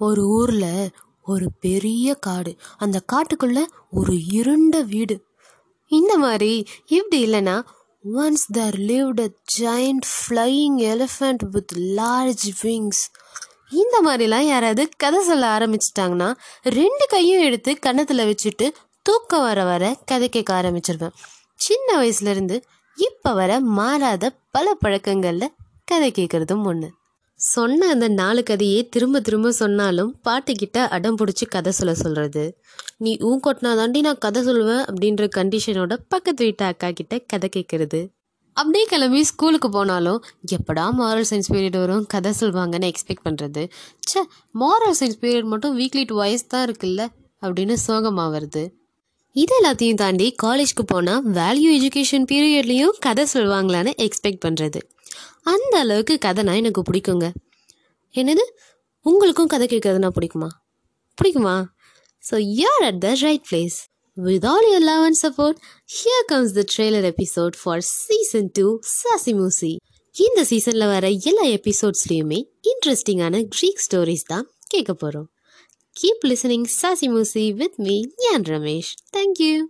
ஒரு ஊர்ல ஒரு பெரிய காடு. அந்த காட்டுக்குள்ள ஒரு இருண்ட வீடு. இந்த மாதிரி இப்படி இல்லைன்னா once there lived a giant flying elephant with large wings இந்த மாதிரிலாம் யாராவது கதை சொல்ல ஆரம்பிச்சிட்டாங்கன்னா ரெண்டு கையும் எடுத்து கன்னத்தில் வச்சுட்டு தூக்கம் வர வர கதை கேட்க ஆரம்பிச்சிருவேன். சின்ன வயசுலேருந்து இப்போ வர மாறாத பல பழக்கங்களில் கதை கேட்குறதும் ஒன்று சொன்ன அந்த நாலு கதையே திரும்ப திரும்ப சொன்னாலும் பாட்டுக்கிட்ட அடம் பிடிச்சி கதை சொல்ல சொல்கிறது நீ ஊ கொட்டினா தாண்டி நான் கதை சொல்லுவேன் அப்படின்ற கண்டிஷனோட பக்கத்து வீட்டு அக்கா கிட்ட கதை கேட்குறது அப்படியே கிளம்பி ஸ்கூலுக்கு போனாலும் எப்படா மாரல் சயின்ஸ் பீரியட் வரும்? கதை சொல்லுவாங்கன்னு எக்ஸ்பெக்ட் பண்ணுறது ச்சே மாரல் சயின்ஸ் பீரியட் மட்டும் வீக்லி டுவைஸ் தான் இருக்குல்ல? அப்படின்னு சோகமாக வருது. இது எல்லாத்தையும் தாண்டி காலேஜ்க்கு போனால் வேல்யூ எஜுகேஷன் பீரியட்லேயும் கதை சொல்லுவாங்களான்னு எக்ஸ்பெக்ட் பண்ணுறது அந்த அளவுக்கு கதைனா எனக்கு பிடிக்குங்க. என்னது? உங்களுக்கும் கதை கேட்குறதுனா பிடிக்குமா? பிடிக்குமா? So you're at the right place with all your love and support here comes the trailer episode for season two sassy மூசி இந்த சீசனில் வர எல்லா எபிசோட்ஸ்லேயுமே இன்ட்ரெஸ்டிங்கான க்ரீக் ஸ்டோரிஸ் தான் கேட்க போகிறோம் Keep listening Sassy Musi with me and Ramesh. Thank you.